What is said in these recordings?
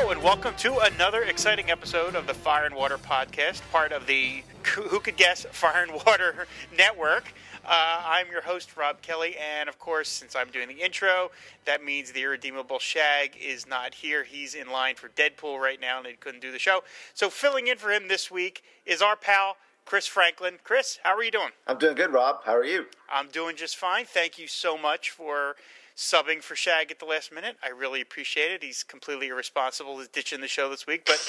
Hello, and welcome to another exciting episode of the Fire and Water Podcast, part of the Who Could Guess Fire and Water Network. Uh, I'm your host, Rob Kelly, and of course, since I'm doing the intro, that means the irredeemable Shag is not here. He's in line for Deadpool right now, and he couldn't do the show. So, filling in for him this week is our pal, Chris Franklin. Chris, how are you doing? I'm doing good, Rob. How are you? I'm doing just fine. Thank you so much for subbing for Shag at the last minute. I really appreciate it. He's completely irresponsible, He's ditching the show this week, but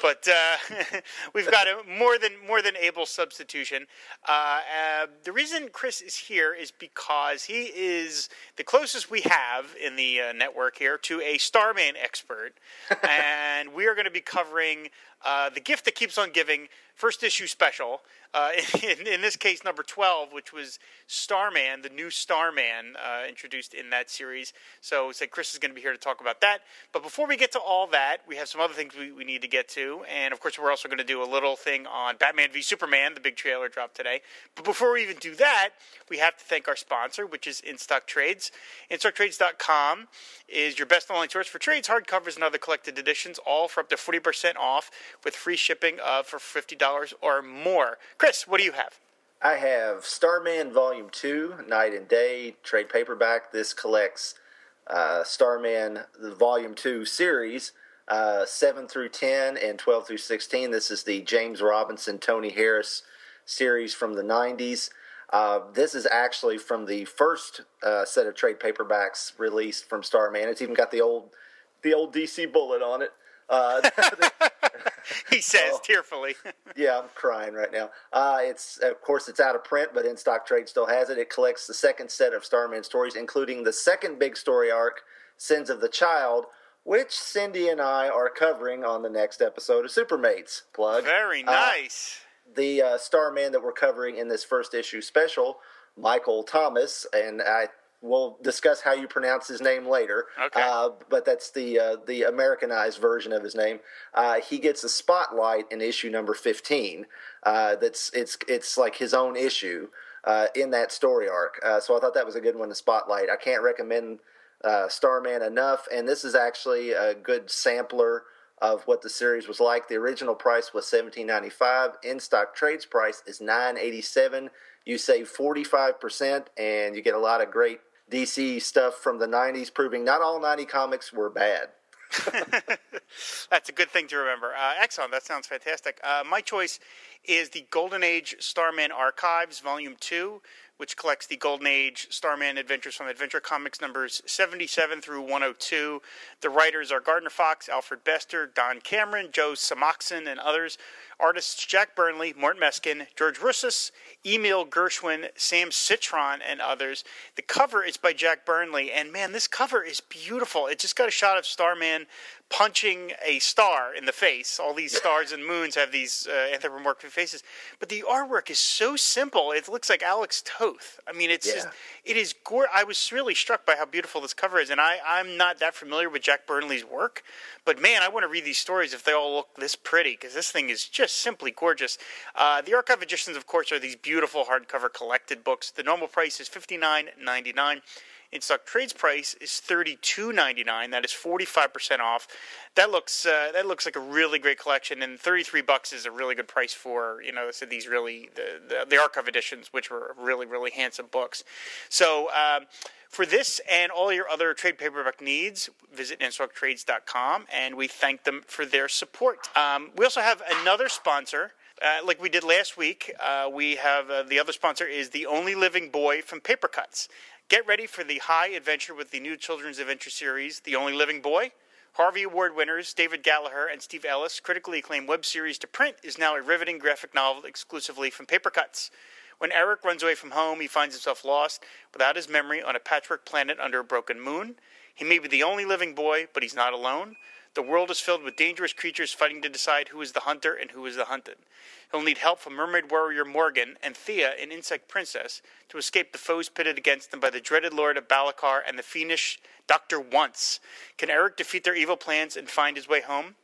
but uh, we've got a more than more than able substitution. Uh, uh, the reason Chris is here is because he is the closest we have in the uh, network here to a Starman expert, and we are going to be covering uh, the gift that keeps on giving first issue special. Uh, in, in this case, number 12, which was Starman, the new Starman uh, introduced in that series. So said Chris is going to be here to talk about that. But before we get to all that, we have some other things we, we need to get to. And of course, we're also going to do a little thing on Batman v Superman, the big trailer dropped today. But before we even do that, we have to thank our sponsor, which is InStock Trades. InStockTrades.com is your best online source for trades, hardcovers, and other collected editions, all for up to 40% off with free shipping of for $50 or more. Chris, what do you have? I have Starman Volume 2, Night and Day, trade paperback. This collects uh, Starman, the Volume 2 series, uh, 7 through 10 and 12 through 16. This is the James Robinson, Tony Harris series from the 90s. Uh, this is actually from the first uh, set of trade paperbacks released from Starman. It's even got the old, the old DC bullet on it. Uh, He says Oh. tearfully. Yeah, I'm crying right now. Uh, it's of course it's out of print, but in stock trade still has it. It collects the second set of Starman stories, including the second big story arc, Sins of the Child, which Cindy and I are covering on the next episode of Supermates. Plug. Very nice. The uh, Starman that we're covering in this first issue special, Michael Thomas, and I will discuss how you pronounce his name later. Okay. Uh, but that's the uh, the Americanized version of his name. Uh, he gets a spotlight in issue number fifteen. Uh, that's it's it's like his own issue uh, in that story arc. Uh, so I thought that was a good one to spotlight. I can't recommend uh, Starman enough, and this is actually a good sampler of what the series was like. The original price was seventeen ninety five. In stock trades price is nine eighty seven. You save forty five percent, and you get a lot of great DC stuff from the '90s, proving not all '90 comics were bad. That's a good thing to remember. Uh, excellent. That sounds fantastic. Uh, my choice is the Golden Age Starman Archives, Volume 2, which collects the Golden Age Starman adventures from Adventure Comics numbers 77 through 102. The writers are Gardner Fox, Alfred Bester, Don Cameron, Joe Samachson, and others. Artists Jack Burnley, Mort Meskin, George Roussos, Emil Gershwin, Sam Citron, and others. The cover is by Jack Burnley, and man, this cover is beautiful. It just got a shot of Starman punching a star in the face. All these stars and moons have these uh, anthropomorphic faces, but the artwork is so simple. It looks like Alex Toth. I mean, it's Yeah. just it is gore. I was really struck by how beautiful this cover is, and I I'm not that familiar with Jack Burnley's work, but man, I want to read these stories if they all look this pretty because this thing is just simply gorgeous. Uh, the archive editions, of course, are these beautiful hardcover collected books. The normal price is fifty nine ninety nine. In stock trades price is thirty two ninety nine. That is forty five percent off. That looks uh, that looks like a really great collection, and thirty three bucks is a really good price for you know so these really the, the the archive editions, which were really really handsome books. So. Um, for this and all your other trade paperback needs, visit InStockTrades.com, and we thank them for their support. Um, we also have another sponsor. Uh, like we did last week, uh, we have uh, the other sponsor is the Only Living Boy from Papercutz. Get ready for the high adventure with the new children's adventure series, The Only Living Boy. Harvey Award winners David Gallaher and Steve Ellis' critically acclaimed web series to print is now a riveting graphic novel exclusively from Papercutz. When Eric runs away from home, he finds himself lost without his memory on a patchwork planet under a broken moon. He may be the only living boy, but he's not alone. The world is filled with dangerous creatures fighting to decide who is the hunter and who is the hunted. He'll need help from mermaid warrior Morgan and Thea, an insect princess, to escape the foes pitted against them by the dreaded Lord of Balakar and the fiendish Dr. Once. Can Eric defeat their evil plans and find his way home?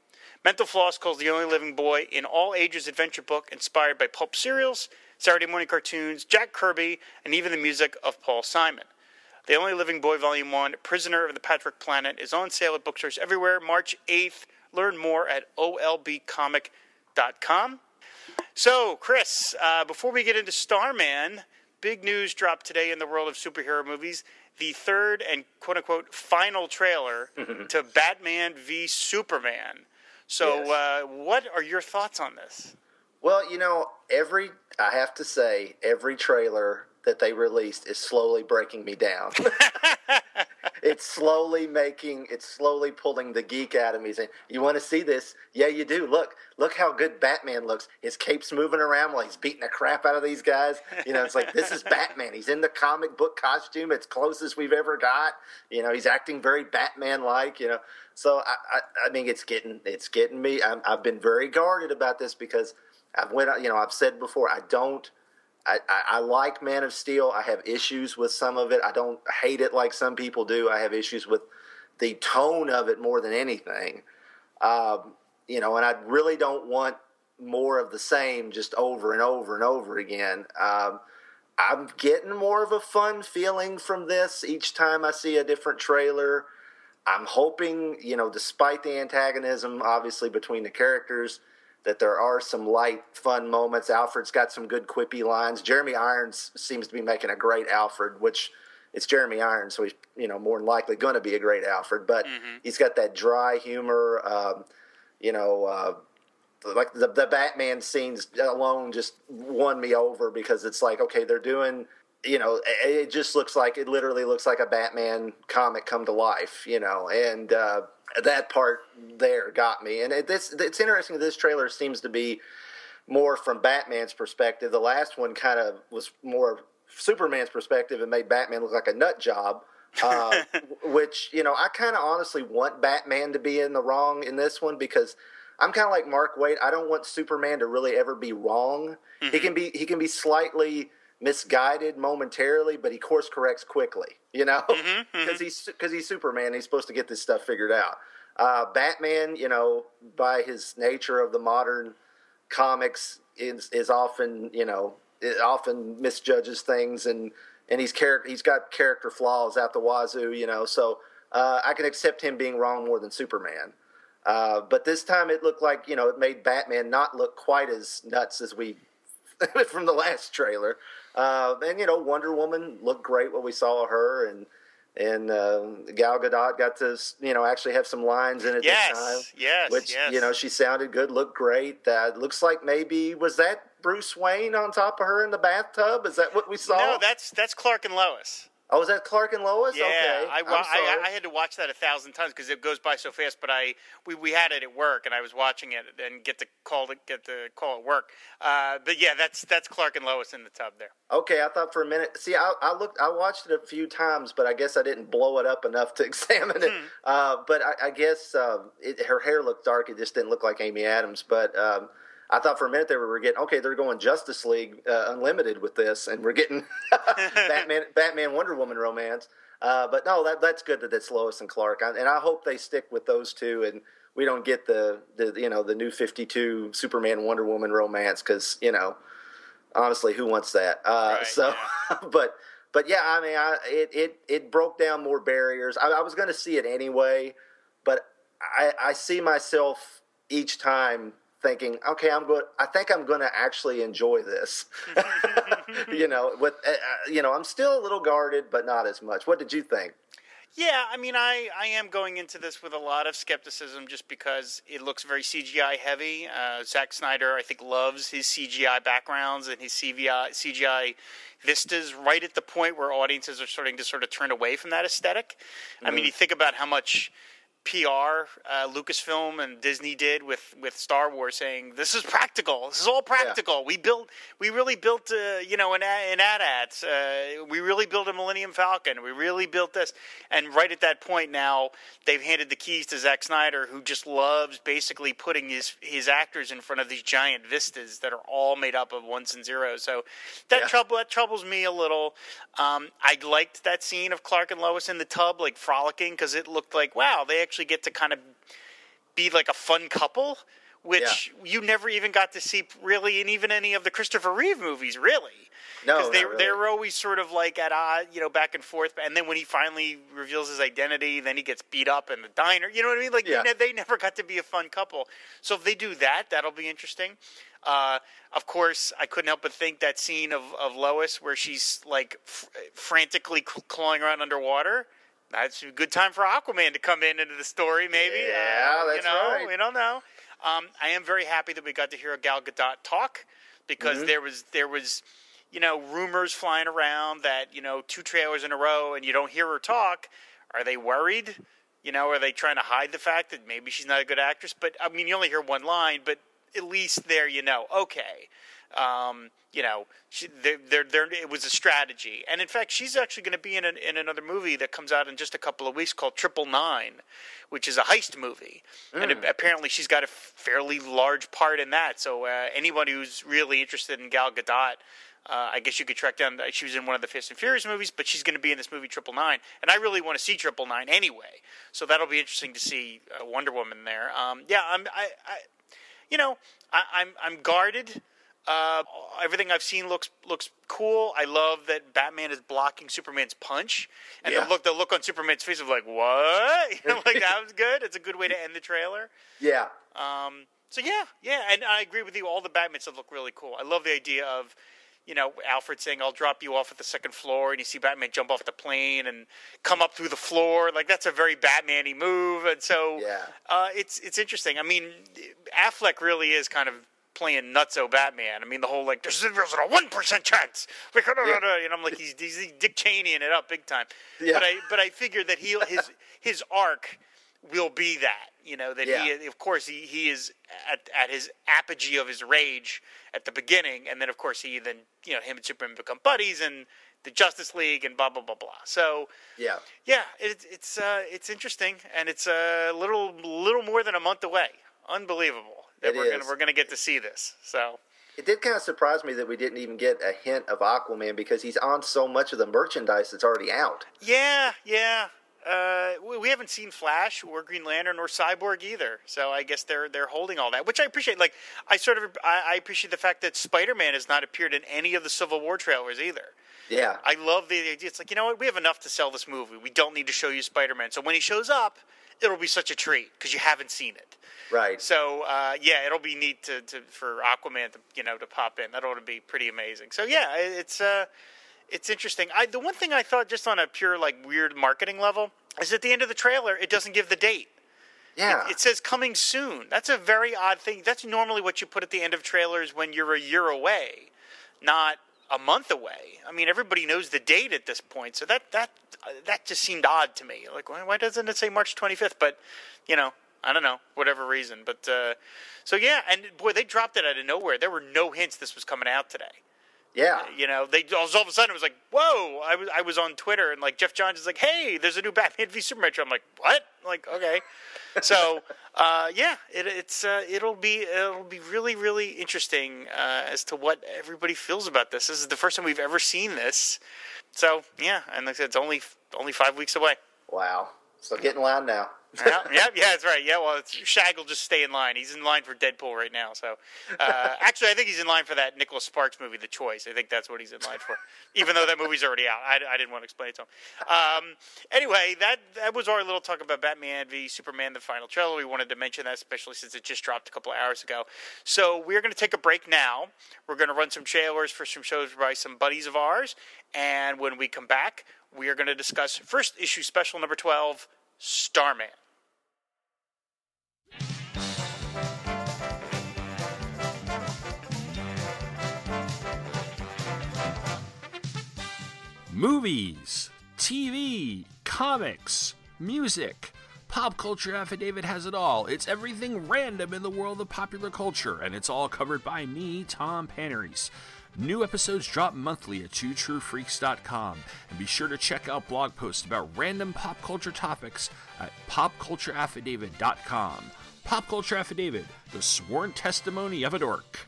Mental Floss calls the only living boy in all ages adventure book inspired by pulp serials, Saturday morning cartoons, Jack Kirby, and even the music of Paul Simon. The Only Living Boy Volume 1, Prisoner of the Patchwork Planet, is on sale at bookstores everywhere March 8th. Learn more at olbcomic.com. So, Chris, uh, before we get into Starman, big news dropped today in the world of superhero movies. The third and quote unquote final trailer to Batman v Superman. So, Yes. uh, what are your thoughts on this? Well, you know, every I have to say, every trailer that they released is slowly breaking me down. it's slowly making, it's slowly pulling the geek out of me. Saying, "You want to see this? Yeah, you do. Look, look how good Batman looks. His cape's moving around while he's beating the crap out of these guys. You know, it's like this is Batman. He's in the comic book costume. It's closest we've ever got. You know, he's acting very Batman-like. You know, so I, I, I mean, it's getting, it's getting me. I'm, I've been very guarded about this because I've went, you know, I've said before, I don't. I, I, like Man of Steel. I have issues with some of it. I don't hate it like some people do. I have issues with the tone of it more than anything. Um, you know, and I really don't want more of the same just over and over and over again. Um, I'm getting more of a fun feeling from this each time I see a different trailer. I'm hoping, you know, despite the antagonism, obviously, between the characters, that there are some light, fun moments. Alfred's got some good quippy lines. Jeremy Irons seems to be making a great Alfred, which it's Jeremy Irons, so he's you know more than likely going to be a great Alfred. But he's got that dry humor. Um, you know, uh, like the the Batman scenes alone just won me over because it's like okay, they're doing. You know, it it just looks like it literally looks like a Batman comic come to life. You know, and uh, that part there got me. And it, this it's interesting. This trailer seems to be more from Batman's perspective. The last one kind of was more Superman's perspective and made Batman look like a nut job. uh, which you know, I kind of honestly want Batman to be in the wrong in this one because I'm kind of like Mark Waid. I don't want Superman to really ever be wrong. He can be he can be slightly misguided momentarily, but he course corrects quickly. You know, because he's because he's Superman. He's supposed to get this stuff figured out. Uh, Batman, you know, by his nature of the modern comics, is is often you know it often misjudges things and and he's character he's got character flaws out the wazoo. You know, so uh, I can accept him being wrong more than Superman. Uh, but this time it looked like you know it made Batman not look quite as nuts as we from the last trailer. Uh, and you know Wonder Woman looked great when we saw her, and and uh, Gal Gadot got to you know actually have some lines in it this time. Yes, yes, Which yes. you know she sounded good, looked great. Uh, looks like maybe was that Bruce Wayne on top of her in the bathtub? Is that what we saw? No, that's that's Clark and Lois. Oh, was that Clark and Lois? Yeah, okay. I, I. I had to watch that a thousand times because it goes by so fast. But I we, we had it at work, and I was watching it and get the call to get the call at work. Uh, but yeah, that's that's Clark and Lois in the tub there. Okay, I thought for a minute. See, I, I looked, I watched it a few times, but I guess I didn't blow it up enough to examine it. Hmm. Uh, but I, I guess um, it, her hair looked dark; it just didn't look like Amy Adams. But um, I thought for a minute they were getting okay. They're going Justice League uh, Unlimited with this, and we're getting Batman, Batman, Wonder Woman romance. Uh, but no, that that's good that it's Lois and Clark, I, and I hope they stick with those two, and we don't get the, the you know the new Fifty Two Superman Wonder Woman romance because you know honestly, who wants that? Uh, Right, so, but but yeah, I mean, I, it it it broke down more barriers. I, I was going to see it anyway, but I, I see myself each time thinking, okay, I'm going. I think I'm going to actually enjoy this. you know, with uh, uh, you know, I'm still a little guarded, but not as much. What did you think? Yeah, I mean, I, I am going into this with a lot of skepticism just because it looks very CGI heavy. Uh, Zack Snyder, I think, loves his CGI backgrounds and his CGI, CGI vistas right at the point where audiences are starting to sort of turn away from that esthetic I mean, you think about how much PR uh, Lucasfilm and Disney did with, with Star Wars, saying this is practical. This is all practical. We built, we really built, uh, you know, an an AT-ATs. Uh, we really built a Millennium Falcon. We really built this. And right at that point, now they've handed the keys to Zack Snyder, who just loves basically putting his his actors in front of these giant vistas that are all made up of ones and zeros. So that Yeah. trouble that troubles me a little. Um, I liked that scene of Clark and Lois in the tub, like frolicking, because it looked like wow, they actually get to kind of be like a fun couple, which you never even got to see really in even any of the Christopher Reeve movies, really. No, they really. they were always sort of like at odd, you know, back and forth. And then when he finally reveals his identity, then he gets beat up in the diner. You know what I mean? Like Yeah. they, ne- they never got to be a fun couple. So if they do that, that'll be interesting. Uh, of course, I couldn't help but think that scene of, of Lois where she's like frantically cl- clawing around underwater. That's a good time for Aquaman to come in into the story, maybe. Yeah, Uh, that's you know, right. We don't know. Um, I am very happy that we got to hear Gal Gadot talk because Mm-hmm. there was there was you know rumors flying around that you know two trailers in a row and you don't hear her talk. Are they worried? You know, are they trying to hide the fact that maybe she's not a good actress? But I mean, you only hear one line, but at least there you know, okay. Um, you know, she, they're, they're, they're, it was a strategy, and in fact, she's actually going to be in an, in another movie that comes out in just a couple of weeks called Triple Nine, which is a heist movie, and Hmm. it, apparently she's got a fairly large part in that. So uh, anyone who's really interested in Gal Gadot, uh, I guess you could track down. That she was in one of the Fast and Furious movies, but she's going to be in this movie Triple Nine, and I really want to see Triple Nine anyway. So that'll be interesting to see uh, Wonder Woman there. Um, yeah, I'm, I, I, you know, I, I'm I'm guarded. Uh, everything I've seen looks looks cool. I love that Batman is blocking Superman's punch, and Yeah. the look the look on Superman's face of like what? You know, like that was good. It's a good way to end the trailer. Yeah, Um, so yeah, yeah, and I agree with you. All the Batman stuff look really cool. I love the idea of, you know, Alfred saying, "I'll drop you off at the second floor," and you see Batman jump off the plane and come up through the floor. Like that's a very Batman-y move, and so Yeah. uh, it's it's interesting. I mean, Affleck really is kind of playing nutso Batman. I mean, the whole like there's, a one percent chance. We could, and I'm like he's, he's Dick Cheney in it up big time. Yeah. But I but I figure that he his his arc will be that you know that Yeah. he of course he, he is at, at his apogee of his rage at the beginning and then of course he then you know him and superman become buddies and the justice league and blah blah blah blah so yeah. yeah it, it's uh, it's interesting and it's a little little more than a month away unbelievable that It we're gonna we're gonna get to see this so It did kind of surprise me that we didn't even get a hint of Aquaman because he's on so much of the merchandise that's already out. Yeah, yeah. Uh, we, we haven't seen Flash or Green Lantern or Cyborg either, so I guess they're they're holding all that, which I appreciate. Like, I sort of I, I appreciate the fact that Spider Man has not appeared in any of the Civil War trailers either. Yeah, I love the idea. It's like you know what, we have enough to sell this movie. We don't need to show you Spider Man. So when he shows up, it'll be such a treat because you haven't seen it. Right. So uh, yeah, it'll be neat to, to for Aquaman to you know to pop in. That ought to be pretty amazing. So yeah, it's uh, it's interesting. I the one thing I thought just on a pure like weird marketing level is at the end of the trailer it doesn't give the date. Yeah, It says coming soon. That's a very odd thing. That's normally what you put at the end of trailers when you're a year away, not a month away. I mean, everybody knows the date at this point, so that that that just seemed odd to me. Like, why, why doesn't it say March 25th? But you know, I don't know, whatever reason. But uh, so yeah, and boy, they dropped it out of nowhere. There were no hints this was coming out today. Yeah. You know, they all of a sudden it was like, whoa! I was I was on Twitter and like Geoff Johns is like, hey, there's a new Batman v Superman. show." I'm like, what? Like, okay. so uh, yeah, it, it's uh, it'll be it'll be really really interesting uh, as to what everybody feels about this. This is the first time we've ever seen this. So yeah, and like I said, it's only only five weeks away. Wow. So get in line now. Yeah, yeah, yeah, that's right. Yeah, well, Shag will just stay in line. He's in line for Deadpool right now. So, uh, actually, I think he's in line for that Nicholas Sparks movie, The Choice. I think that's what he's in line for, even though that movie's already out. I, I didn't want to explain it to him. Um, anyway, that that was our little talk about Batman v Superman, the final trailer. We wanted to mention that, especially since it just dropped a couple of hours ago. So, we're going to take a break now. We're going to run some trailers for some shows by some buddies of ours, and when we come back, we are going to discuss first issue special number twelve, Starman. Movies, TV, comics, music. Pop Culture Affidavit has it all. It's everything random in the world of popular culture, and it's all covered by me, Tom Panarese. New episodes drop monthly at twotruefreaks.com, and be sure to check out blog posts about random pop culture topics at popcultureaffidavit.com. Pop Culture Affidavit, the sworn testimony of a dork.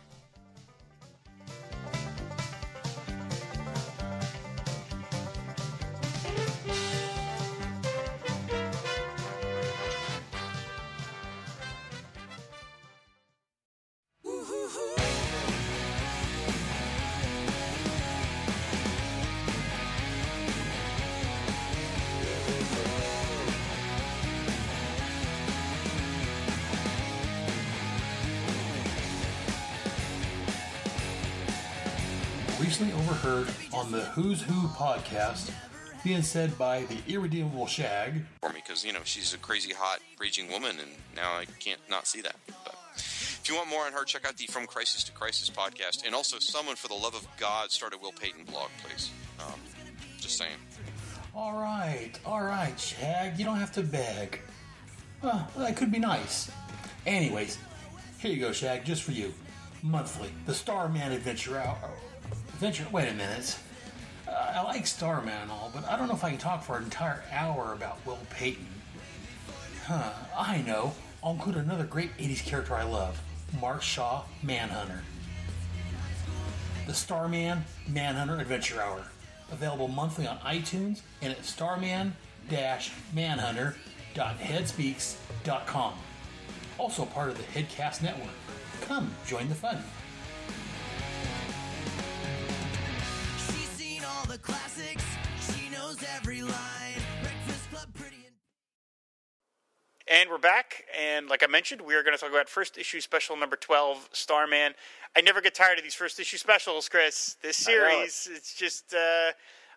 Who's Who podcast being said by the irredeemable Shag. for me because you know she's a crazy hot raging woman and now i can't not see that but if you want more on her check out the from crisis to crisis podcast and also someone for the love of god start a will payton blog please um, just saying All right, all right, Shag, you don't have to beg. Well, that could be nice. Anyways, here you go, Shag, just for you. Monthly, the Starman Adventure Hour. Adventure. Wait a minute. I like Starman and all, but I don't know if I can talk for an entire hour about Will Payton. Huh? I know. I'll include another great '80s character I love, Mark Shaw, Manhunter. The Starman Manhunter Adventure Hour. Available monthly on iTunes and at starman-manhunter.headspeaks.com. Also part of the Headcast Network. Come join the fun. The classics. She knows every line. Breakfast Club, pretty and And we're back, and like I mentioned, we are going to talk about first issue special number 12, Starman. I never get tired of these first issue specials, Chris. This I know it. series, it's just, uh,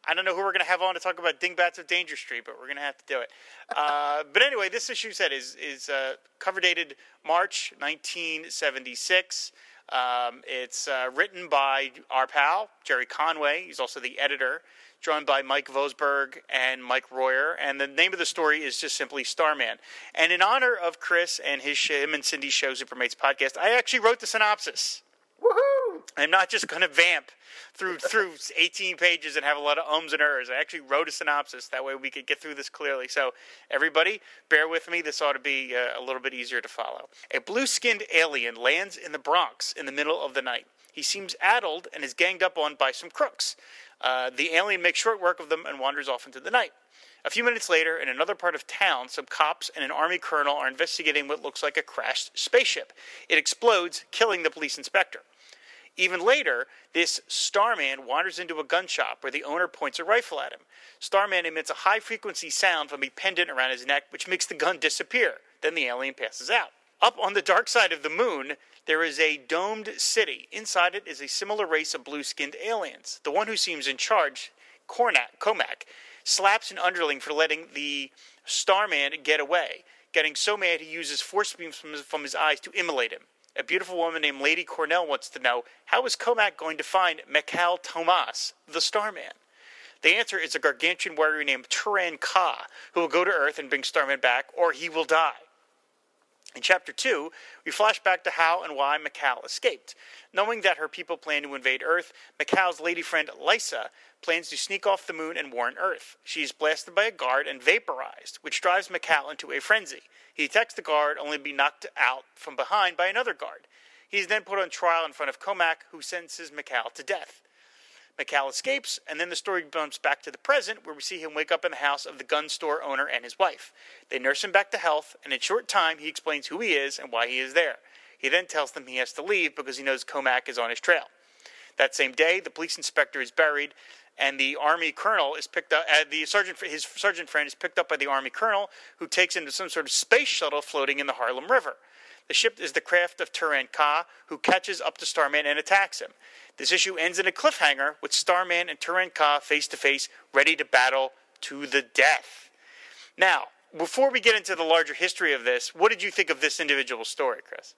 I don't know who we're going to have on to talk about Dingbats of Danger Street, but we're going to have to do it. Uh, but anyway, this issue said is, is uh, cover dated March 1976. Um, it's uh, written by our pal, Gerry Conway. He's also the editor. Drawn by Mike Vosburg and Mike Royer. And the name of the story is just simply Starman. And in honor of Chris and his him and Cindy's show, Supermates podcast, I actually wrote the synopsis. Woohoo! I'm not just going to vamp through through 18 pages and have a lot of ums and ers. I actually wrote a synopsis. That way we could get through this clearly. So, everybody, bear with me. This ought to be uh, a little bit easier to follow. A blue skinned alien lands in the Bronx in the middle of the night. He seems addled and is ganged up on by some crooks. Uh, the alien makes short work of them and wanders off into the night. A few minutes later, in another part of town, some cops and an army colonel are investigating what looks like a crashed spaceship. It explodes, killing the police inspector. Even later, this Starman wanders into a gun shop where the owner points a rifle at him. Starman emits a high frequency sound from a pendant around his neck, which makes the gun disappear. Then the alien passes out. Up on the dark side of the moon, there is a domed city. Inside it is a similar race of blue skinned aliens. The one who seems in charge, Cornac, Comac, slaps an underling for letting the Starman get away. Getting so mad, he uses force beams from his, from his eyes to immolate him. A beautiful woman named Lady Cornell wants to know how is Comac going to find Mikhail Tomas, the Starman? The answer is a gargantuan warrior named Turan Ka, who will go to Earth and bring Starman back, or he will die. In chapter 2, we flash back to how and why Mikhail escaped. Knowing that her people plan to invade Earth, Mikhail's lady friend Lysa plans to sneak off the moon and warn Earth. She is blasted by a guard and vaporized, which drives Mikhail into a frenzy. He attacks the guard, only to be knocked out from behind by another guard. He is then put on trial in front of Comac, who sentences Mikhail to death. Mikhail escapes, and then the story bumps back to the present, where we see him wake up in the house of the gun store owner and his wife. They nurse him back to health, and in short time, he explains who he is and why he is there. He then tells them he has to leave because he knows Comac is on his trail. That same day, the police inspector is buried, and the army colonel is picked up. Uh, the sergeant, his sergeant friend, is picked up by the army colonel, who takes him to some sort of space shuttle floating in the Harlem River. The ship is the craft of Turan Ka, who catches up to Starman and attacks him. This issue ends in a cliffhanger with Starman and Turan Ka face to face, ready to battle to the death. Now, before we get into the larger history of this, what did you think of this individual story, Chris?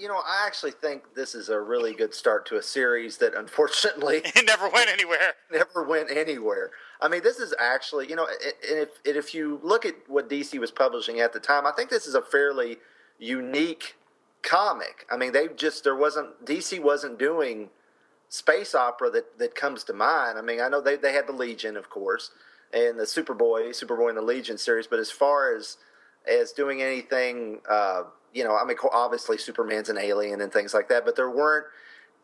You know, I actually think this is a really good start to a series that unfortunately It never went anywhere. never went anywhere. I mean, this is actually, you know, and if if you look at what DC was publishing at the time, I think this is a fairly unique comic. I mean, they just there wasn't DC wasn't doing space opera that that comes to mind. I mean, I know they they had the Legion, of course, and the Superboy, Superboy and the Legion series, but as far as as doing anything, uh, you know, I mean, obviously Superman's an alien and things like that, but there weren't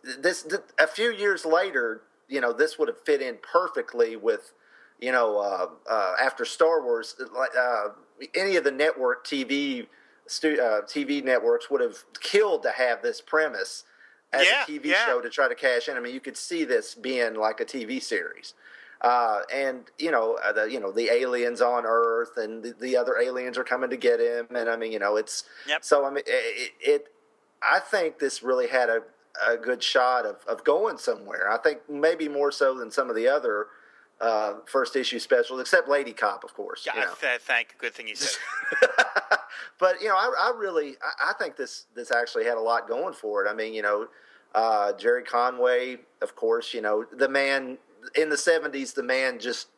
this th- a few years later, you know, this would have fit in perfectly with, you know, uh, uh, after Star Wars, uh, any of the network TV stu- uh, TV networks would have killed to have this premise as Yeah, a TV yeah. show to try to cash in. I mean, you could see this being like a TV series. Uh, and you know uh, the you know the aliens on Earth and the, the other aliens are coming to get him and I mean you know it's Yep. so I mean it, it I think this really had a, a good shot of, of going somewhere. I think maybe more so than some of the other uh, first issue specials, except Lady Cop, of course. Yeah, you know. th- thank. Good thing you said. but you know, I, I really, I, I think this this actually had a lot going for it. I mean, you know, uh, Gerry Conway, of course, you know, the man in the '70s, the man just,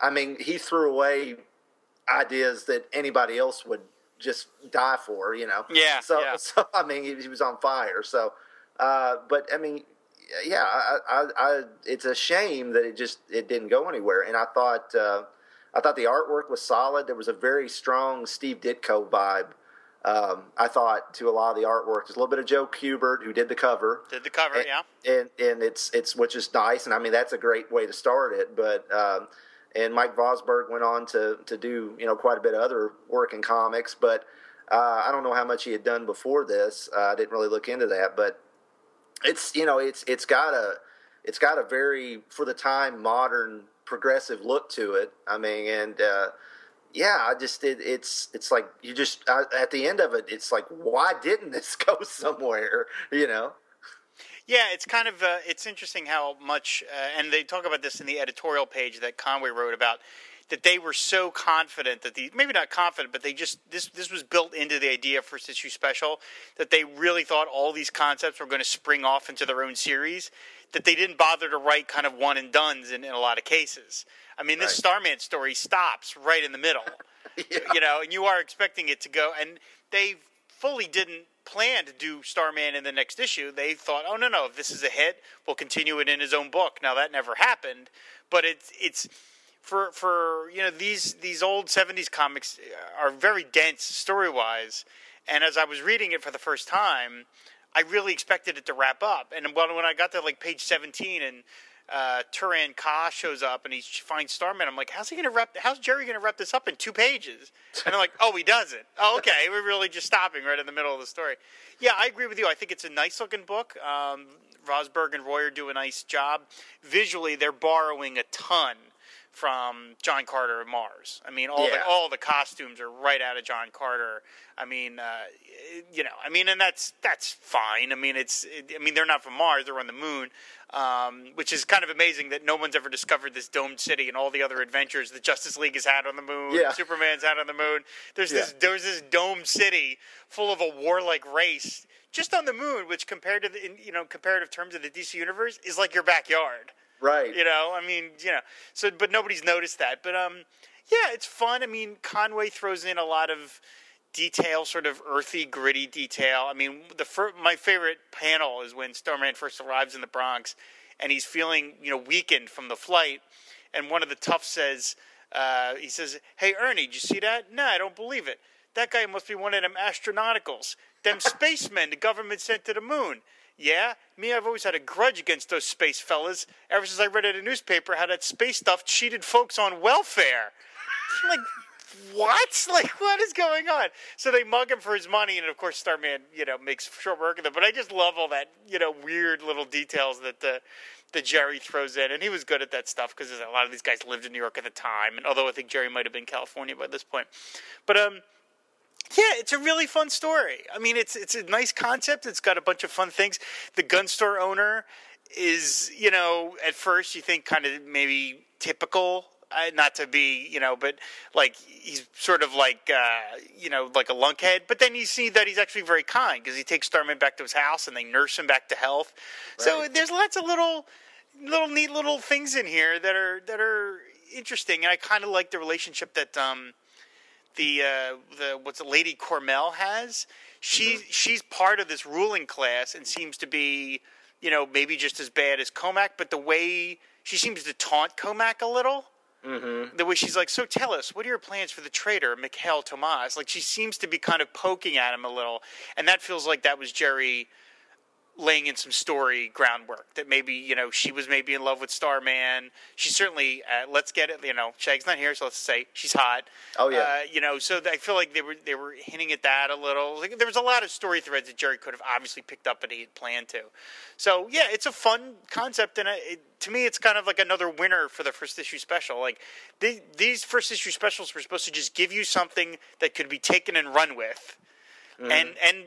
I mean, he threw away ideas that anybody else would just die for. You know, Yeah, So, yeah. so I mean, he, he was on fire. So, uh, but I mean, yeah, I, I, I, it's a shame that it just it didn't go anywhere. And I thought, uh, I thought the artwork was solid. There was a very strong Steve Ditko vibe. Um, I thought to a lot of the artwork. There's a little bit of Joe Kubert who did the cover, Did the cover, and, yeah. and and it's it's which is nice, and I mean that's a great way to start it. But um, and Mike Vosburg went on to to do you know quite a bit of other work in comics, but uh, I don't know how much he had done before this. Uh, I didn't really look into that, but it's you know it's it's got a it's got a very for the time modern progressive look to it. I mean, and uh, yeah, I just it, it's it's like you just uh, at the end of it, it's like why didn't this go somewhere? You know. Yeah, it's kind of uh, it's interesting how much, uh, and they talk about this in the editorial page that Conway wrote about that they were so confident that the maybe not confident, but they just this this was built into the idea of first issue special that they really thought all these concepts were going to spring off into their own series. That they didn't bother to write kind of one and duns in, in a lot of cases. I mean, this Right. Starman story stops right in the middle you know, and you are expecting it to go, and they fully didn't plan to do Starman in the next issue. They thought, oh no, no, if this is a hit, we'll continue it in his own book. Now that never happened, but it's it's for for you know these these old '70s comics are very dense story wise, and as I was reading it for the first time, I really expected it to wrap up. And when when I got to like page 17 and uh, Turan Ka shows up and he finds Starman, I'm like, how's he to wrap? How's Gerry to wrap this up in two pages? And I'm like, oh, he doesn't. Oh, okay, we're really just stopping right in the middle of the story. Yeah, I agree with you. I think it's a nice looking book. Um, Vosburg and Royer do a nice job. Visually, they're borrowing a ton from John Carter of Mars. I mean, all Yeah. the all the costumes are right out of John Carter. I mean, uh, you know, I mean, and that's that's fine. I mean, it's it, I mean, they're not from Mars; they're on the moon, um, which is kind of amazing that no one's ever discovered this domed city and all the other adventures that Justice League has had on the moon, Yeah. Superman's had on the moon. There's this Yeah. there's this domed city full of a warlike race just on the moon, which compared to the in, you know comparative terms of the DC universe is like your backyard. Right. You know, I mean, you know, so but nobody's noticed that. But um, yeah, it's fun. I mean, Conway throws in a lot of detail, sort of earthy, gritty detail. I mean, the fir- my favorite panel is when Starman first arrives in the Bronx, and he's feeling you know weakened from the flight, and one of the toughs says, uh, he says, "Hey Ernie, did you see that? No, I don't believe it. That guy must be one of them astronauticals, them spacemen the government sent to the moon." Yeah, me, I've always had a grudge against those space fellas ever since I read in a newspaper how that space stuff cheated folks on welfare. Like, what? Like, what is going on? So they mug him for his money, and of course, Starman, you know, makes short work of them. But I just love all that, you know, weird little details that the that Gerry throws in, and he was good at that stuff because a lot of these guys lived in New York at the time. And although I think Gerry might have been California by this point, but um, yeah, it's a really fun story. I mean, it's it's a nice concept. It's got a bunch of fun things. The gun store owner is, you know, at first you think kind of maybe typical, uh, not to be, you know, but like he's sort of like, uh, you know, like a lunkhead. But then you see that he's actually very kind because he takes Starman back to his house and they nurse him back to health. So there's lots of little, little neat little things in here that are that are interesting, and I kind of like the relationship that. um the uh, the what's the lady Cormel has. She's Mm-hmm. she's part of this ruling class and seems to be, you know, maybe just as bad as Comac, but the way she seems to taunt Comac a little. Mm-hmm. The way she's like, so tell us, what are your plans for the traitor, Mikhail Tomas? Like she seems to be kind of poking at him a little, and that feels like that was Gerry laying in some story groundwork that maybe you know she was maybe in love with Starman. She certainly uh, let's get it. You know, Shag's not here, so let's say she's hot. Oh, yeah. Uh, you know, so I feel like they were they were hinting at that a little. Like, there was a lot of story threads that Gerry could have obviously picked up and he had planned to. So yeah, it's a fun concept, and it, to me, it's kind of like another winner for the first issue special. Like the, these first issue specials were supposed to just give you something that could be taken and run with, and and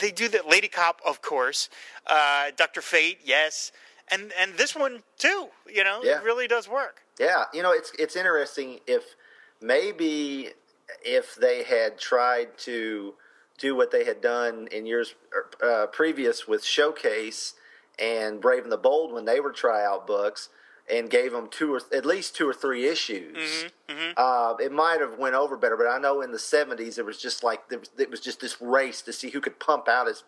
they do that. Lady Cop, of course, uh, Doctor Fate, yes, and and this one too. You know, Yeah. it really does work. Yeah, you know, it's it's interesting if maybe if they had tried to do what they had done in years uh, previous with Showcase and Brave and the Bold when they were tryout books and gave them two or at least two or three issues, Uh, it might have went over better. But I know in the '70s it was just like there was, it was just this race to see who could pump out as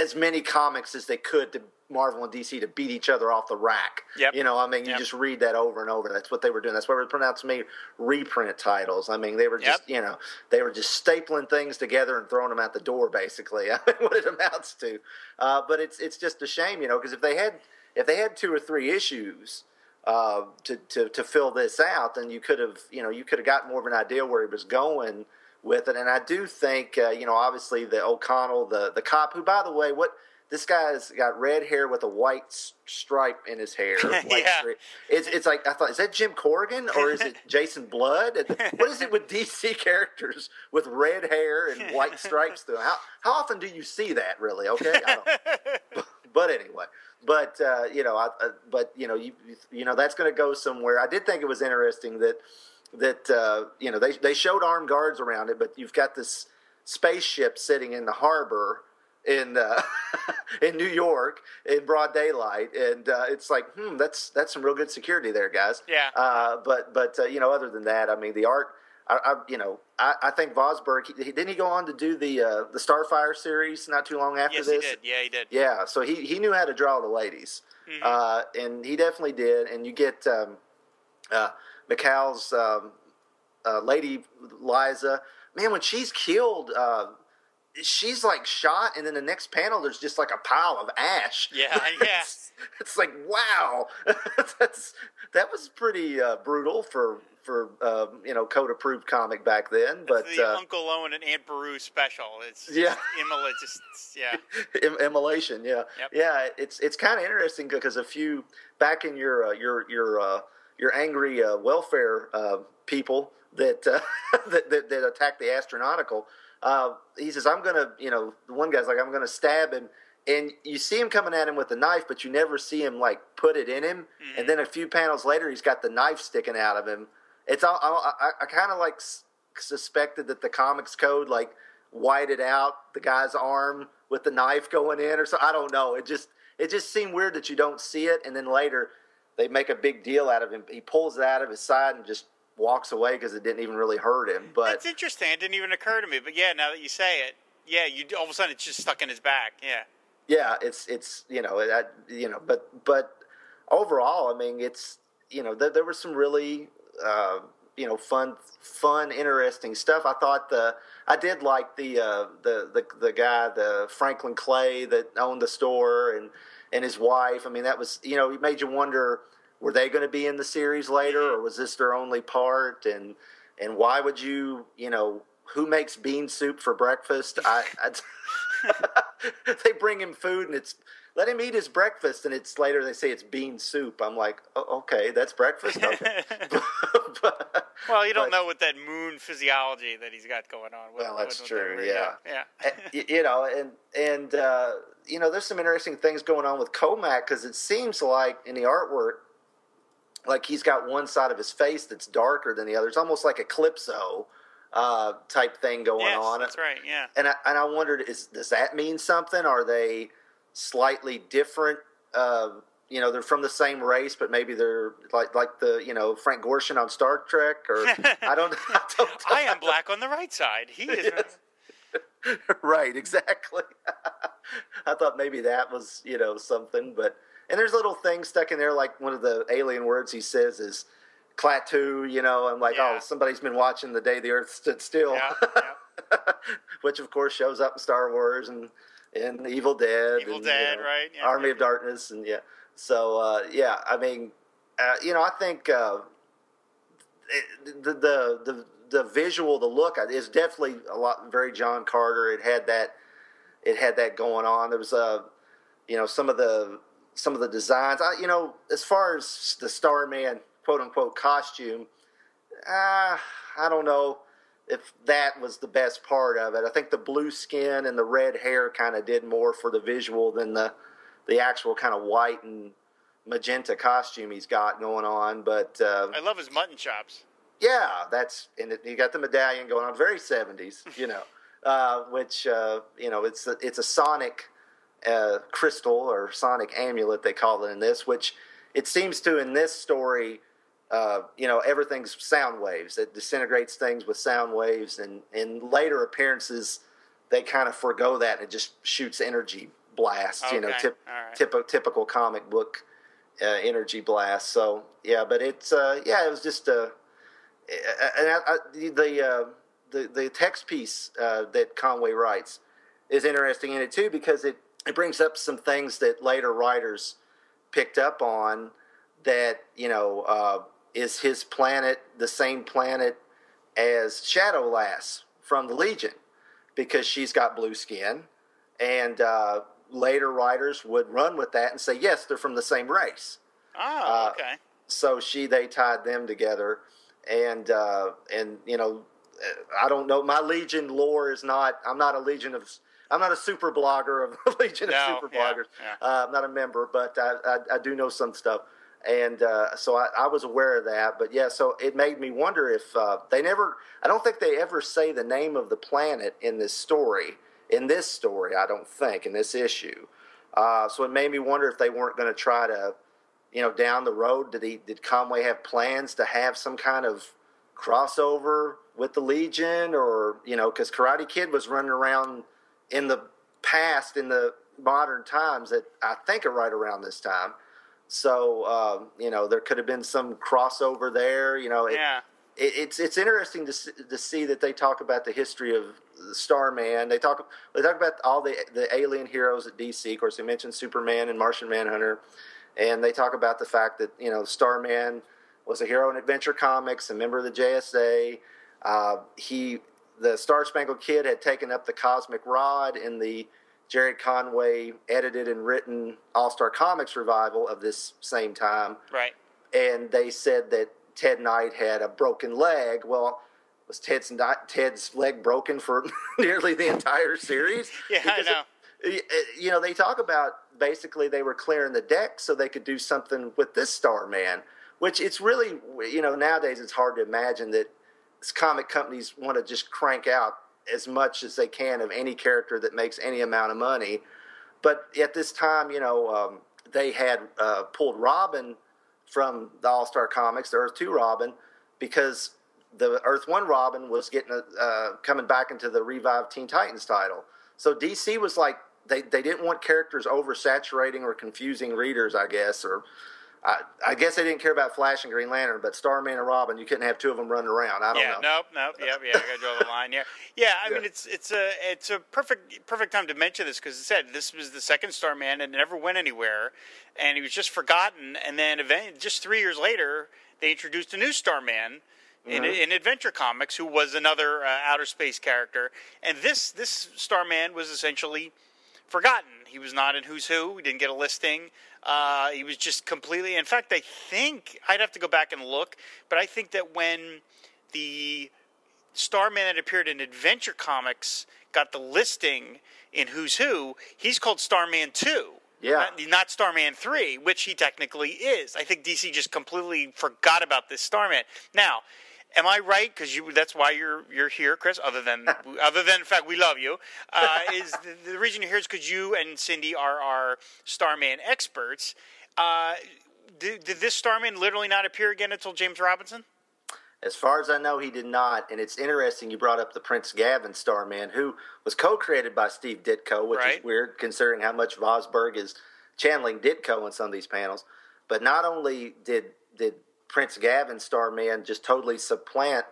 as many comics as they could to Marvel and DC to beat each other off the rack. Yep. You know, I mean, you Yep. just read that over and over. That's what they were doing. That's why we're putting out so many reprint titles. I mean, they were just, Yep. you know, they were just stapling things together and throwing them out the door, basically. I mean, what it amounts to. Uh, but it's it's just a shame, you know, because if they had if they had two or three issues uh, to, to to fill this out, then you could have, you know, you could have got more of an idea where he was going with it. And I do think, uh, you know, obviously the O'Connell, the the cop, who, by the way, what this guy's got red hair with a white stripe in his hair. Yeah. strip. It's it's like I thought, is that Jim Corrigan or is it Jason Blood? What is it with DC characters with red hair and white stripes through? How how often do you see that? Really? Okay. I don't, but anyway, but uh, you know, I, uh, but you know, you you know, that's going to go somewhere. I did think it was interesting that that uh, you know they they showed armed guards around it, but you've got this spaceship sitting in the harbor in uh, in New York in broad daylight, and uh, it's like, hmm, that's that's some real good security there, guys. Yeah. Uh, but but uh, you know, other than that, I mean, the art. I, I you know, I, I think Vosburg. He, he- didn't he go on to do the uh, the Starfire series not too long after Yes, this? he did. Yeah, he did. Yeah, so he, he knew how to draw the ladies, Mm-hmm. uh, and he definitely did. And you get um, uh, McCall's um, uh, lady Liza. Man, when she's killed, uh, she's like shot, and then the next panel there's just like a pile of ash. Yeah, yeah. it's, it's like wow, that's that was pretty uh, brutal for for um, you know code approved comic back then. But the uh, Uncle Owen and Aunt Beru special. It's Yeah. Imola just yeah. Im- immolation yeah Yep. yeah it's it's kind of interesting because a few back in your uh, your your uh, your angry uh, welfare uh, people that, uh, that that that attack the astronautical. Uh, he says, "I'm gonna," you know, the one guy's like, "I'm gonna stab him." And you see him coming at him with a knife, but you never see him like put it in him. And then a few panels later, he's got the knife sticking out of him. It's all I, I, I kind of like s- suspected that the comics code like whited out the guy's arm with the knife going in, or so. I don't know. It just it just seemed weird that you don't see it, and then later they make a big deal out of him. He pulls it out of his side and just walks away because it didn't even really hurt him. But it's interesting. It didn't even occur to me. But yeah, now that you say it, yeah, you all of a sudden it's just stuck in his back. Yeah. yeah, it's it's you know that you know, but but overall, I mean, it's you know there, there was some really uh, you know fun fun interesting stuff. I thought the I did like the uh, the the the guy the Franklin Clay that owned the store and and his wife. I mean, that was you know it made you wonder were they going to be in the series later or was this their only part and and why would you you know who makes bean soup for breakfast? I, I they bring him food and it's let him eat his breakfast and it's later they say it's bean soup. I'm like, oh, okay, that's breakfast. Okay. But- Well, you don't but- know what that moon physiology that he's got going on. What- Well, that's what- true, yeah. Yeah. Y- you know, and and uh, you know, there's some interesting things going on with Comac because it seems like in the artwork, like he's got one side of his face that's darker than the other. It's almost like a Calypso uh, type thing going yes, on. that's right. Yeah. And I, and I wondered, is does that mean something? Are they slightly different? Uh, you know, they're from the same race, but maybe they're like like the you know Frank Gorshin on Star Trek, or I don't. I, don't, I am black on the right side. He is. right, exactly. I thought maybe that was, you know, something, but and there's little things stuck in there, like one of the alien words he says is "Klaatu," you know. I'm like, Yeah. oh, somebody's been watching the day the Earth stood still, Yeah, yeah. which of course shows up in Star Wars and in Evil Dead, Evil and, Dead, know, right, yeah. Army of Darkness, and yeah. So uh, yeah, I mean, uh, you know, I think uh, it, the, the the the visual, the look is definitely a lot very John Carter. It had that it had that going on. There was uh, you know some of the some of the designs. I, you know, as far as the Starman quote unquote costume, uh, I don't know if that was the best part of it. I think the blue skin and the red hair kind of did more for the visual than the the actual kind of white and magenta costume he's got going on. But uh, I love his mutton chops. yeah, that's and it, you got the medallion going on, very seventies, you know, uh, which uh, you know it's a, it's a sonic uh, crystal or sonic amulet they call it in this, which it seems to in this story, uh, you know, everything's sound waves. It disintegrates things with sound waves, and in later appearances, they kind of forego that and it just shoots energy blasts. You know, tip, right. typ- typical comic book uh, energy blast. So yeah, but it's uh, yeah, it was just a and I, I, the uh, the the text piece uh, that Conway writes is interesting in it too because it it brings up some things that later writers picked up on that you know uh, is his planet the same planet as Shadow Lass from the Legion because she's got blue skin. And uh, later writers would run with that and say yes they're from the same race. Oh, Uh, okay. so she they tied them together. And uh and you know i don't know my legion lore is not i'm not a legion of i'm not a super blogger of legion No, of super bloggers. yeah. uh, i'm not a member but i i, I do know some stuff and uh, so I, I was aware of that but yeah so it made me wonder if uh, they never i don't think they ever say the name of the planet in this story in this story i don't think in this issue uh, so it made me wonder if they weren't going to try to you know, down the road, did he did Conway have plans to have some kind of crossover with the Legion, or you know, because Karate Kid was running around in the past in the modern times that I think are right around this time. So um, you know, there could have been some crossover there. You know, it, Yeah. it, it's it's interesting to see, to see that they talk about the history of Starman. They talk they talk about all the the alien heroes at DC. Of course, they mentioned Superman and Martian Manhunter, and they talk about the fact that you know Starman was a hero in Adventure Comics, a member of the JSA. Uh, he the Star Spangled Kid had taken up the Cosmic Rod in the Gerry Conway edited and written All Star Comics revival of this same time Right. and they said that Ted Knight had a broken leg. Well, was Ted's not Ted's leg broken for nearly the entire series? Yeah, I Because know. it- you know, they talk about basically they were clearing the deck so they could do something with this Starman, which it's really, you know, nowadays it's hard to imagine that comic companies want to just crank out as much as they can of any character that makes any amount of money. But at this time, you know, um, they had uh, pulled Robin from the All Star Comics, the Earth Two Robin, because the Earth One Robin was getting a, uh, coming back into the revived Teen Titans title. So DC was like they they didn't want characters oversaturating or confusing readers, I guess, or. I, I guess they didn't care about Flash and Green Lantern, but Starman and Robin, you couldn't have two of them running around. I don't yeah, know. nope, nope, yep, yeah. I gotta draw the line. Yeah, yeah. I mean, it's it's a it's a perfect perfect time to mention this because it said this was the second Starman and it never went anywhere, and he was just forgotten. And then event, just three years later, they introduced a new Starman. In, Mm-hmm. in Adventure Comics, who was another uh, outer space character, and this this Starman was essentially forgotten. He was not in Who's Who. We didn't get a listing. Uh, he was just completely. In fact, I think I'd have to go back and look, but I think that when the Starman that appeared in Adventure Comics got the listing in Who's Who, he's called Starman Two. Yeah. Not, not Starman 3, which he technically is. I think DC just completely forgot about this Starman. Now, am I right? Because you that's why you're you're here, Chris. Other than other than the fact we love you, uh, is the, the reason you're here is because you and Cindy are our Starman experts. Uh, did, did this Starman literally not appear again until James Robinson? As far as I know, he did not. And it's interesting you brought up the Prince Gavin Starman, who was co-created by Steve Ditko, which Right. is weird considering how much Vosburg is channeling Ditko in some of these panels. But not only did did Prince Gavin Starman just totally supplant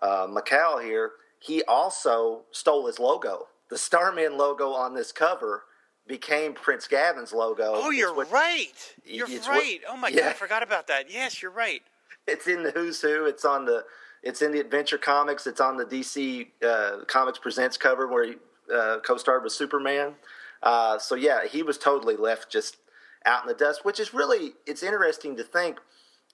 uh, Macau here, he also stole his logo. The Starman logo on this cover became Prince Gavin's logo. Oh, you're what- right. You're it's what- right. oh my god. I forgot about that. Yes, you're right. it's in the Who's Who. It's on the it's in the Adventure Comics. It's on the DC uh, Comics Presents cover where he uh, co-starred with Superman. Uh, so yeah, he was totally left just out in the dust, which is really it's interesting to think.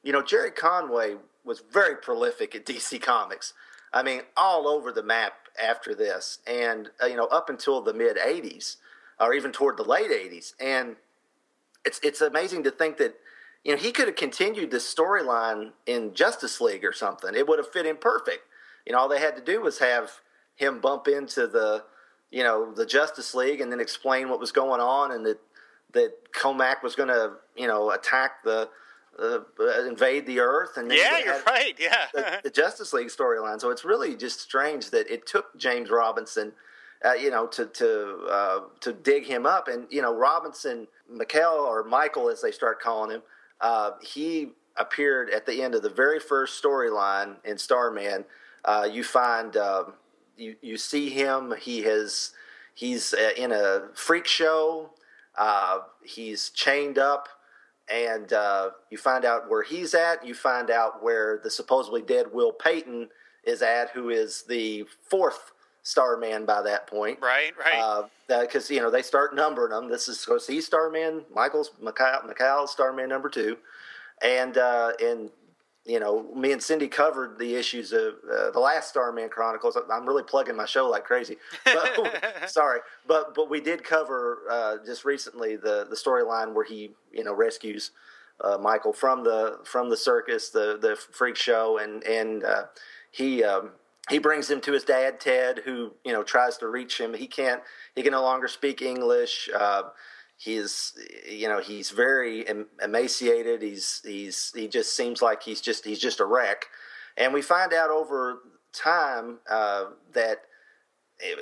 You know, Gerry Conway was very prolific at DC Comics. I mean, all over the map after this, and uh, you know, up until the mid '80s, or even toward the late '80s, and it's it's amazing to think that you know he could have continued this storyline in Justice League or something. It would have fit in perfect. You know, all they had to do was have him bump into the you know the Justice League and then explain what was going on and that that Comac was going to you know attack the uh, invade the Earth and Yeah, you you're right. Yeah. the, the Justice League storyline. So it's really just strange that it took James Robinson, uh, you know, to to uh, to dig him up. And you know, Robinson, Mikaal or Michael, as they start calling him, uh, he appeared at the end of the very first storyline in Starman. Uh, you find um, you you see him. He has he's uh, in a freak show. Uh, he's chained up and uh, you find out where he's at. You find out where the supposedly dead Will Payton is at, who is the fourth Starman by that point. Right, right. Because you know they start numbering them. This is so he's Starman. Michael's Macau, Macau Starman number two, and uh, and you know me and Cindy covered the issues of uh, the last Starman Chronicles. I'm really plugging my show like crazy. But, sorry, but but we did cover uh, just recently the the storyline where he you know rescues uh, Michael from the from the circus, the the freak show, and and uh, he. Um, he brings him to his dad Ted, who you know tries to reach him. He can't. He can no longer speak English. Uh, he's you know he's very em- emaciated. He's he's he just seems like he's just he's just a wreck. And we find out over time uh, that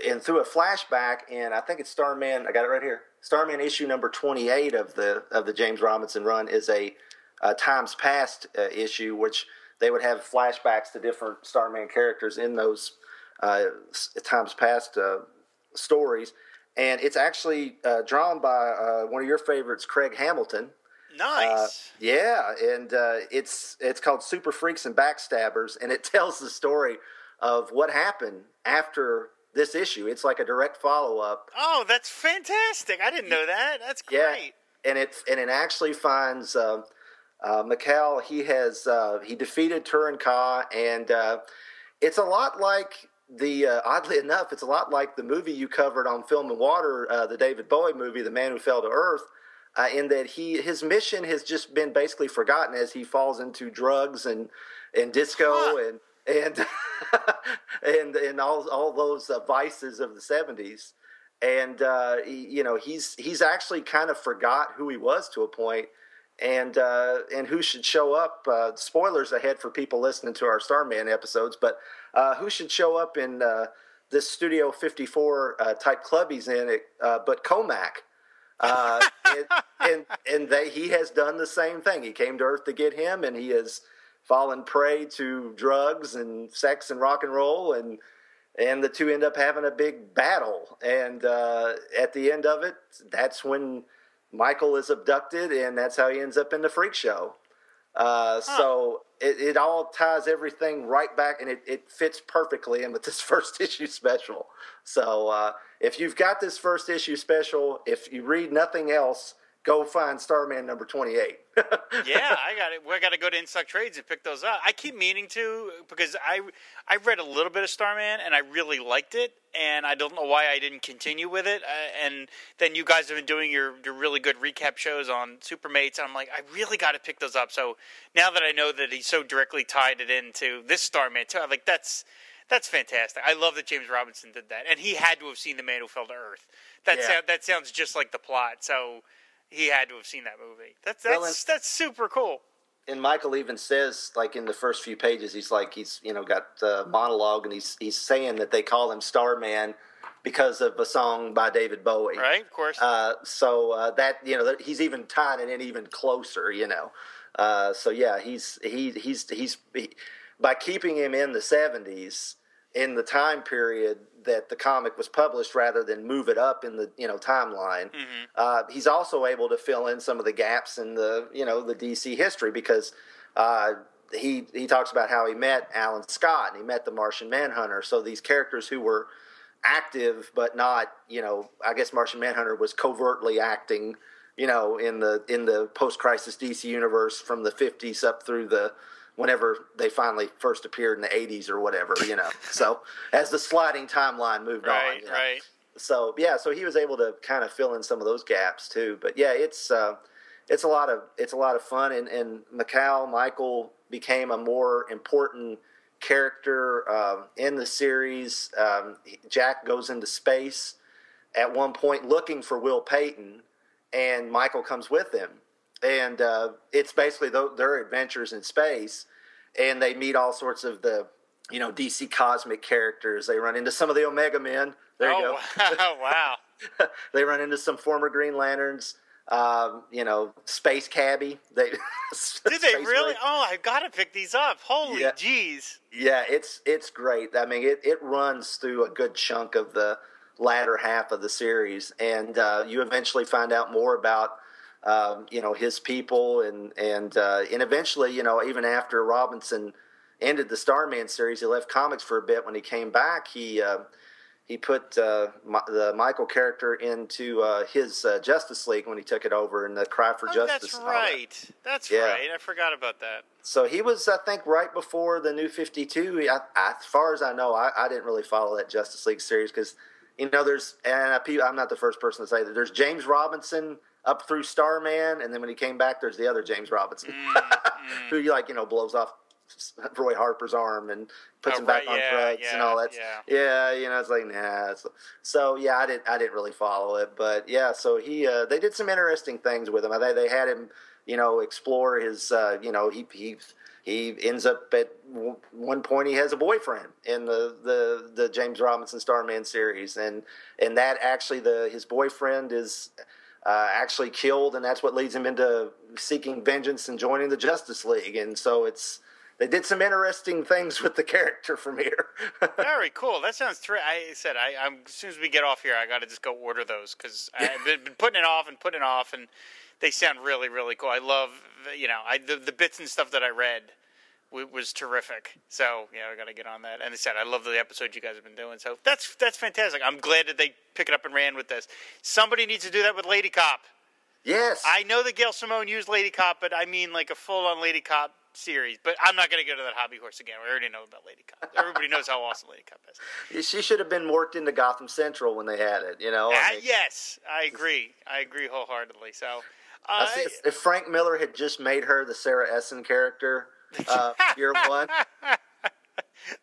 and through a flashback, and I think it's Starman. I got it right here. Starman issue number twenty eight of the of the James Robinson run is a, uh times past uh, issue, which they would have flashbacks to different Starman characters in those uh, times past uh, stories, and it's actually uh, drawn by uh, one of your favorites, Craig Hamilton. Uh, nice. yeah, and uh, it's it's called Super Freaks and Backstabbers, and it tells the story of what happened after this issue. It's like a direct follow up. oh, that's fantastic. I didn't know that. That's great. Yeah, and it and it actually finds um, uh, Mikaal, he has uh, he defeated Turin Ka, and uh, it's a lot like the uh, oddly enough, it's a lot like the movie you covered on Film and Water, uh, the David Bowie movie, The Man Who Fell to Earth. Uh, in that he his mission has just been basically forgotten as he falls into drugs and and disco Huh. and and and and all all those uh, vices of the seventies. And uh, he, you know he's he's actually kind of forgot who he was to a point, and uh, and who should show up. Uh, spoilers ahead for people listening to our Starman episodes, but uh, who should show up in uh, this Studio 54 uh, type club he's in, it, uh, but Comac. Uh, and and, and they, he has done the same thing. He came to Earth to get him, and he has fallen prey to drugs and sex and rock and roll, and and the two end up having a big battle. And uh, at the end of it, that's when Michael is abducted, and that's how he ends up in the freak show. Uh, So it, it all ties everything right back, and it, it fits perfectly in with this first issue special. So uh, if you've got this first issue special, if you read nothing else, go find Starman number 28. yeah, I got it. We got to go to InStockTrades and pick those up. I keep meaning to because I I read a little bit of Starman and I really liked it, and I don't know why I didn't continue with it. Uh, and then you guys have been doing your, your really good recap shows on Supermates, and I'm like, I really got to pick those up. So now that I know that he so directly tied it into this Starman too, I'm like, that's that's fantastic. I love that James Robinson did that, and he had to have seen The Man Who Fell to Earth. That Yeah. sound, that sounds just like the plot. So he had to have seen that movie. That's that's Well, and- that's super cool. and Michael even says, like in the first few pages, he's like he's you know got the monologue, and he's he's saying that they call him Starman because of a song by David Bowie, Right, of course. Uh, so uh, that you know he's even tying it in even closer, you know. Uh, so yeah, he's he he's he's he, by keeping him in the seventies in the time period that the comic was published, rather than move it up in the you know timeline. Uh, he's also able to fill in some of the gaps in the you know the DC history because. Uh, he he talks about how he met Alan Scott and he met the Martian Manhunter. So these characters who were active but not you know I guess Martian Manhunter was covertly acting you know in the in the post crisis DC universe from the 50s up through the whenever they finally first appeared in the 80s or whatever you know. So as the sliding timeline moved on right, you know. right. so yeah so he was able to kind of fill in some of those gaps too. But yeah it's uh it's a lot of it's a lot of fun. And and Macau Michael became a more important character um, in the series. Um, Jack goes into space at one point looking for Will Payton and Michael comes with him and uh, it's basically th- their adventures in space and they meet all sorts of the you know DC cosmic characters they run into some of the Omega men there you oh go wow, wow. they run into some former Green Lanterns. Um, you know, Space Cabbie. They Did they really? Oh, I got to pick these up. Holy Yeah. jeez. Yeah, it's it's great. I mean, it it runs through a good chunk of the latter half of the series, and uh, you eventually find out more about um, you know his people, and and uh, and eventually, you know, even after Robinson ended the Starman series, he left comics for a bit. When he came back, he uh, he put uh, Mi- the Michael character into uh, his uh, Justice League when he took it over, and the Cry for Oh, Justice. that's that. right. That's Yeah. right. I forgot about that. So he was, I think, right before the New Fifty Two. As far as I know, I, I didn't really follow that Justice League series because you know there's and I, I'm not the first person to say that. There's James Robinson up through Starman, and then when he came back, there's the other James Robinson Mm, who like you know blows off Roy Harper's arm and puts Oh, him back right, on yeah, threads yeah, and all that. yeah. Yeah, you know, it's like nah. It's, so yeah, I didn't I didn't really follow it, but yeah, so he uh, they did some interesting things with him. They they had him, you know, explore his, uh, you know, he he he ends up at one point he has a boyfriend in the the the James Robinson Starman series, and and that actually the his boyfriend is. Uh, actually killed, and that's what leads him into seeking vengeance and joining the Justice League. And so it's they did some interesting things with the character from here. Very cool. That sounds. Thr- I said I, I'm as soon as we get off here, I got to just go order those because I've been, been putting it off and putting it off, and they sound really, really cool. I love, you know, I the, the bits and stuff that I read was terrific. So yeah, I got to get on that. And I said I love the episode you guys have been doing. So that's that's fantastic. I'm glad that they pick it up and ran with this. Somebody needs to do that with Lady Cop. Yes. I know that Gail Simone used Lady Cop, but I mean like a full-on Lady Cop series. But I'm not going to go to that hobby horse again. We already know about Lady Cop. Everybody knows how awesome Lady Cop is. She should have been worked into Gotham Central when they had it. You know. I Ah, mean, yes, I agree. I agree wholeheartedly. So, uh, if Frank Miller had just made her the Sarah Essen character, uh, year one,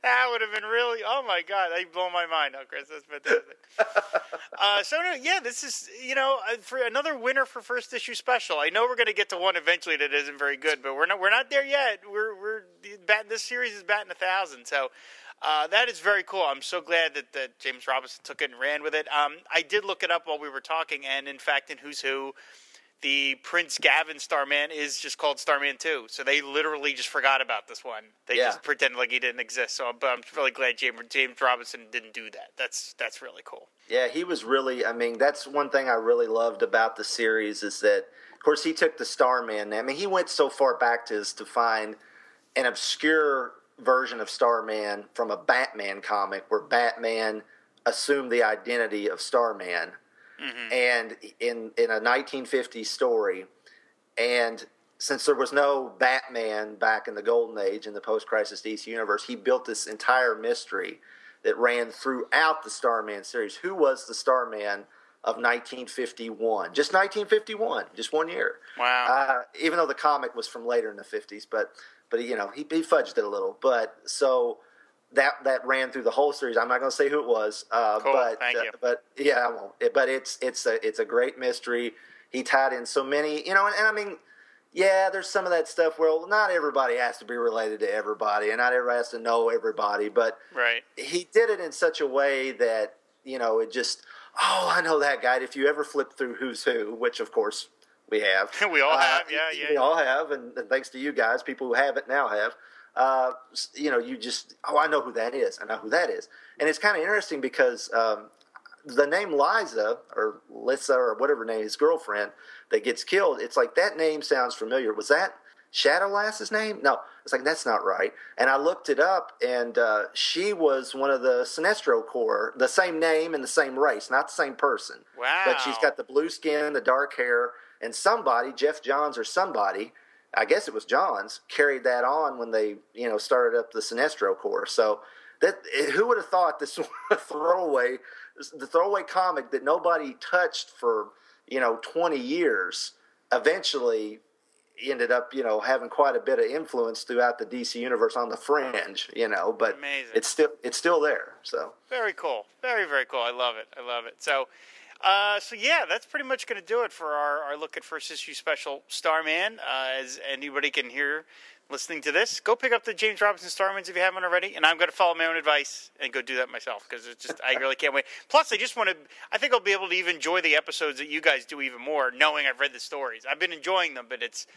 that would have been really. Oh my god, that blow my mind, now, Chris. That's fantastic. uh, so no, yeah, this is you know uh, for another winner for first issue special. I know we're going to get to one eventually that isn't very good, but we're not we're not there yet. We're we're batting this series is batting a thousand. So. Uh, that is very cool. I'm so glad that, that James Robinson took it and ran with it. Um, I did look it up while we were talking, and in fact, in Who's Who, the Prince Gavin Starman is just called Starman 2. So they literally just forgot about this one. They Yeah. just pretended like he didn't exist. So I'm, but I'm really glad James, James Robinson didn't do that. That's that's really cool. Yeah, he was really. I mean, that's one thing I really loved about the series is that, of course, he took the Starman. I mean, he went so far back to to find an obscure version of Starman from a Batman comic where Batman assumed the identity of Starman, and in in a 1950s story, and since there was no Batman back in the Golden Age in the post-crisis DC universe, he built this entire mystery that ran throughout the Starman series. Who was the Starman of 1951? Just 1951, just one year. Wow. Uh, even though the comic was from later in the 50s, but but you know he, he fudged it a little. But so that that ran through the whole series. I'm not going to say who it was, uh, Cool, but uh, but yeah, I won't. It- but it's it's a it's a great mystery. He tied in so many, you know, and, and I mean, yeah, there's some of that stuff where not everybody has to be related to everybody, and not everybody has to know everybody, but Right. he did it in such a way that you know it just oh I know that guy. If you ever flip through Who's Who, which of course we have, We all uh, have, yeah, yeah. we all have, and, and thanks to you guys, people who have it now have. Uh, you know, you just oh I know who that is. I know who that is, and it's kind of interesting because um, the name Liza or Lissa or whatever name his girlfriend that gets killed. It's like that name sounds familiar. Was that Shadowlass's name? No, it's like that's not right. And I looked it up, and uh, she was one of the Sinestro Corps, the same name and the same race, not the same person. Wow. But she's got the blue skin, the dark hair, and somebody, Geoff Johns or somebody, I guess it was Johns, carried that on when they, you know, started up the Sinestro Corps. So that who would have thought this throwaway, the throwaway comic that nobody touched for, you know, 20 years, eventually ended up, you know, having quite a bit of influence throughout the DC universe on the fringe, you know, but Amazing. it's still it's still there. So Very cool. Very, very cool. I love it. I love it. So, uh, so yeah, that's pretty much going to do it for our, our look at first issue special Starman. Uh, as anybody can hear listening to this, go pick up the James Robinson Starmans if you haven't already. And I'm going to follow my own advice and go do that myself because it's just, I really can't wait. Plus, I just want to, I think I'll be able to even enjoy the episodes that you guys do even more knowing I've read the stories. I've been enjoying them, but it's,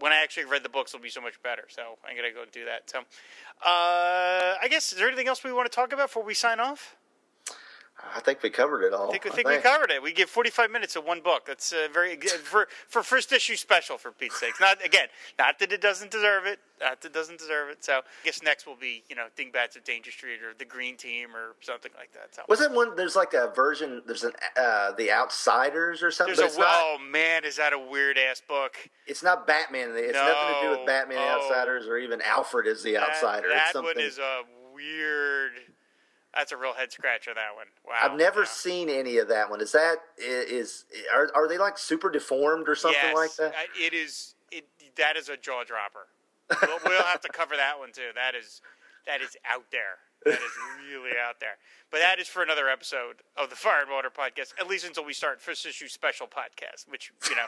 when I actually read the books, it'll be so much better. So I'm going to go do that. So, uh, I guess, is there anything else we want to talk about before we sign off? I think we covered it all. I think, I think we covered it. We give 45 minutes of one book. That's uh, very good for for first issue special for Pete's sakes. Not again, not that it doesn't deserve it. Not that it doesn't deserve it. So I guess next will be you know Dingbats of Danger Street or the Green Team or something like that. So Was it one? There's like a version. There's an uh, the Outsiders or something. there's a not. oh man, is that a weird ass book? It's not Batman. It's nothing to do with Batman Oh. Outsiders or even Alfred is the outsider. That, it's something. one is a weird. That's a real head scratcher. That one. Wow. I've never Yeah. seen any of that one. Is that is are are they like super deformed or something yes, like that? It is. It that is a jaw dropper. we'll, we'll have to cover that one too. That is that is out there. That is really out there. But that is for another episode of the Fire and Water podcast. At least until we start first issue special podcast, which you know.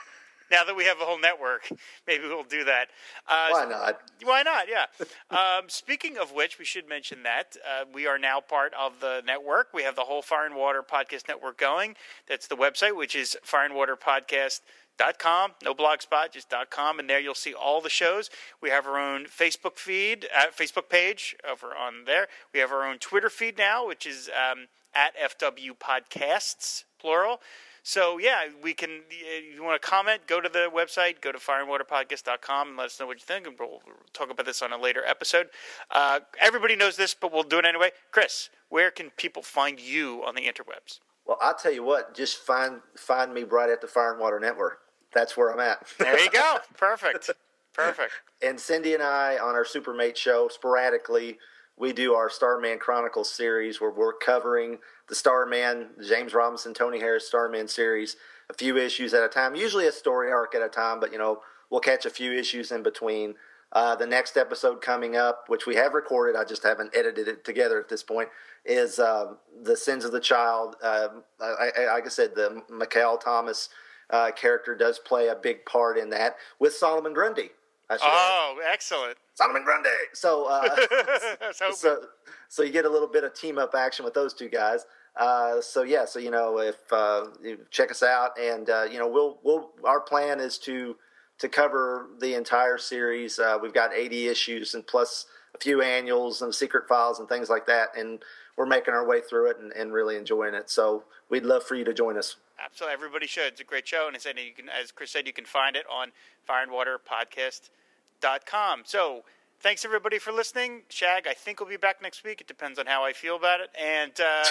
Now that we have a whole network, maybe we'll do that. Uh, Why not? why not? Yeah. Um, speaking of which, we should mention that uh, we are now part of the network. We have the whole Fire and Water Podcast Network going. That's the website, which is fireandwaterpodcast.com. No blogspot, just dot .com. And there you'll see all the shows. We have our own Facebook feed, uh, Facebook page over on there. We have our own Twitter feed now, which is um, at FW Podcasts, plural. So yeah, we can. If you want to comment, go to the website, go to fireandwaterpodcast.com, and let us know what you think, and we'll, talk about this on a later episode. Uh, everybody knows this, but we'll do it anyway. Chris, where can people find you on the interwebs? Well, I'll tell you what. Just find find me right at the Fire and Water Network. that's where I'm at. There you go. Perfect. Perfect. and Cindy and I on our Supermate show sporadically we do our Starman Chronicles series where we're covering the Starman, James Robinson, Tony Harris Starman series, a few issues at a time, usually a story arc at a time, but you know we'll catch a few issues in between. Uh, the next episode coming up, which we have recorded, I just haven't edited it together at this point, is uh, the Sins of the Child. Uh, I, I, like I said, the Mikaal Tomas uh, character does play a big part in that with Solomon Grundy. I should add. Oh, excellent. Solomon Grundy. So, uh, So, so, so you get a little bit of team up action with those two guys. Uh, so yeah, so you know, if uh, you check us out, and uh, you know, we'll we'll our plan is to to cover the entire series. Uh, we've got 80 issues and plus a few annuals and secret files and things like that, and we're making our way through it and, and really enjoying it. So we'd love for you to join us. Absolutely, everybody should. It's a great show, and as, you can, as Chris said, you can find it on fireandwaterpodcast.com. So, thanks everybody for listening. Shag, I think we'll be back next week. It depends on how I feel about it. And uh,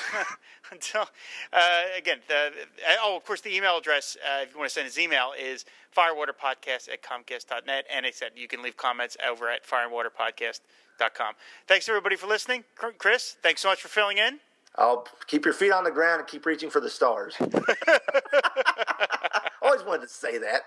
until uh, again, the, oh, of course, the email address uh, if you want to send us email is firewaterpodcast at comcast.net. And I said you can leave comments over at fireandwaterpodcast.com. Thanks everybody for listening. Chris, thanks so much for filling in. I'll keep your feet on the ground and keep reaching for the stars. Always wanted to say that.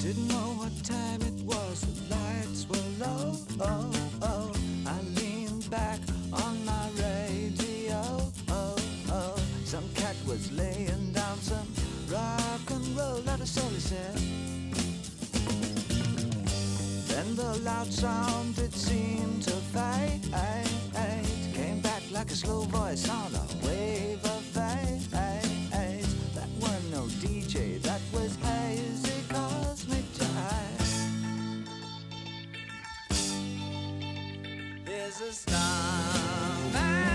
Didn't know what time it The loud sound it seemed to fade. Came back like a slow voice on a wave of fade. That weren't no DJ, that was hazy cosmic jive. There's a starman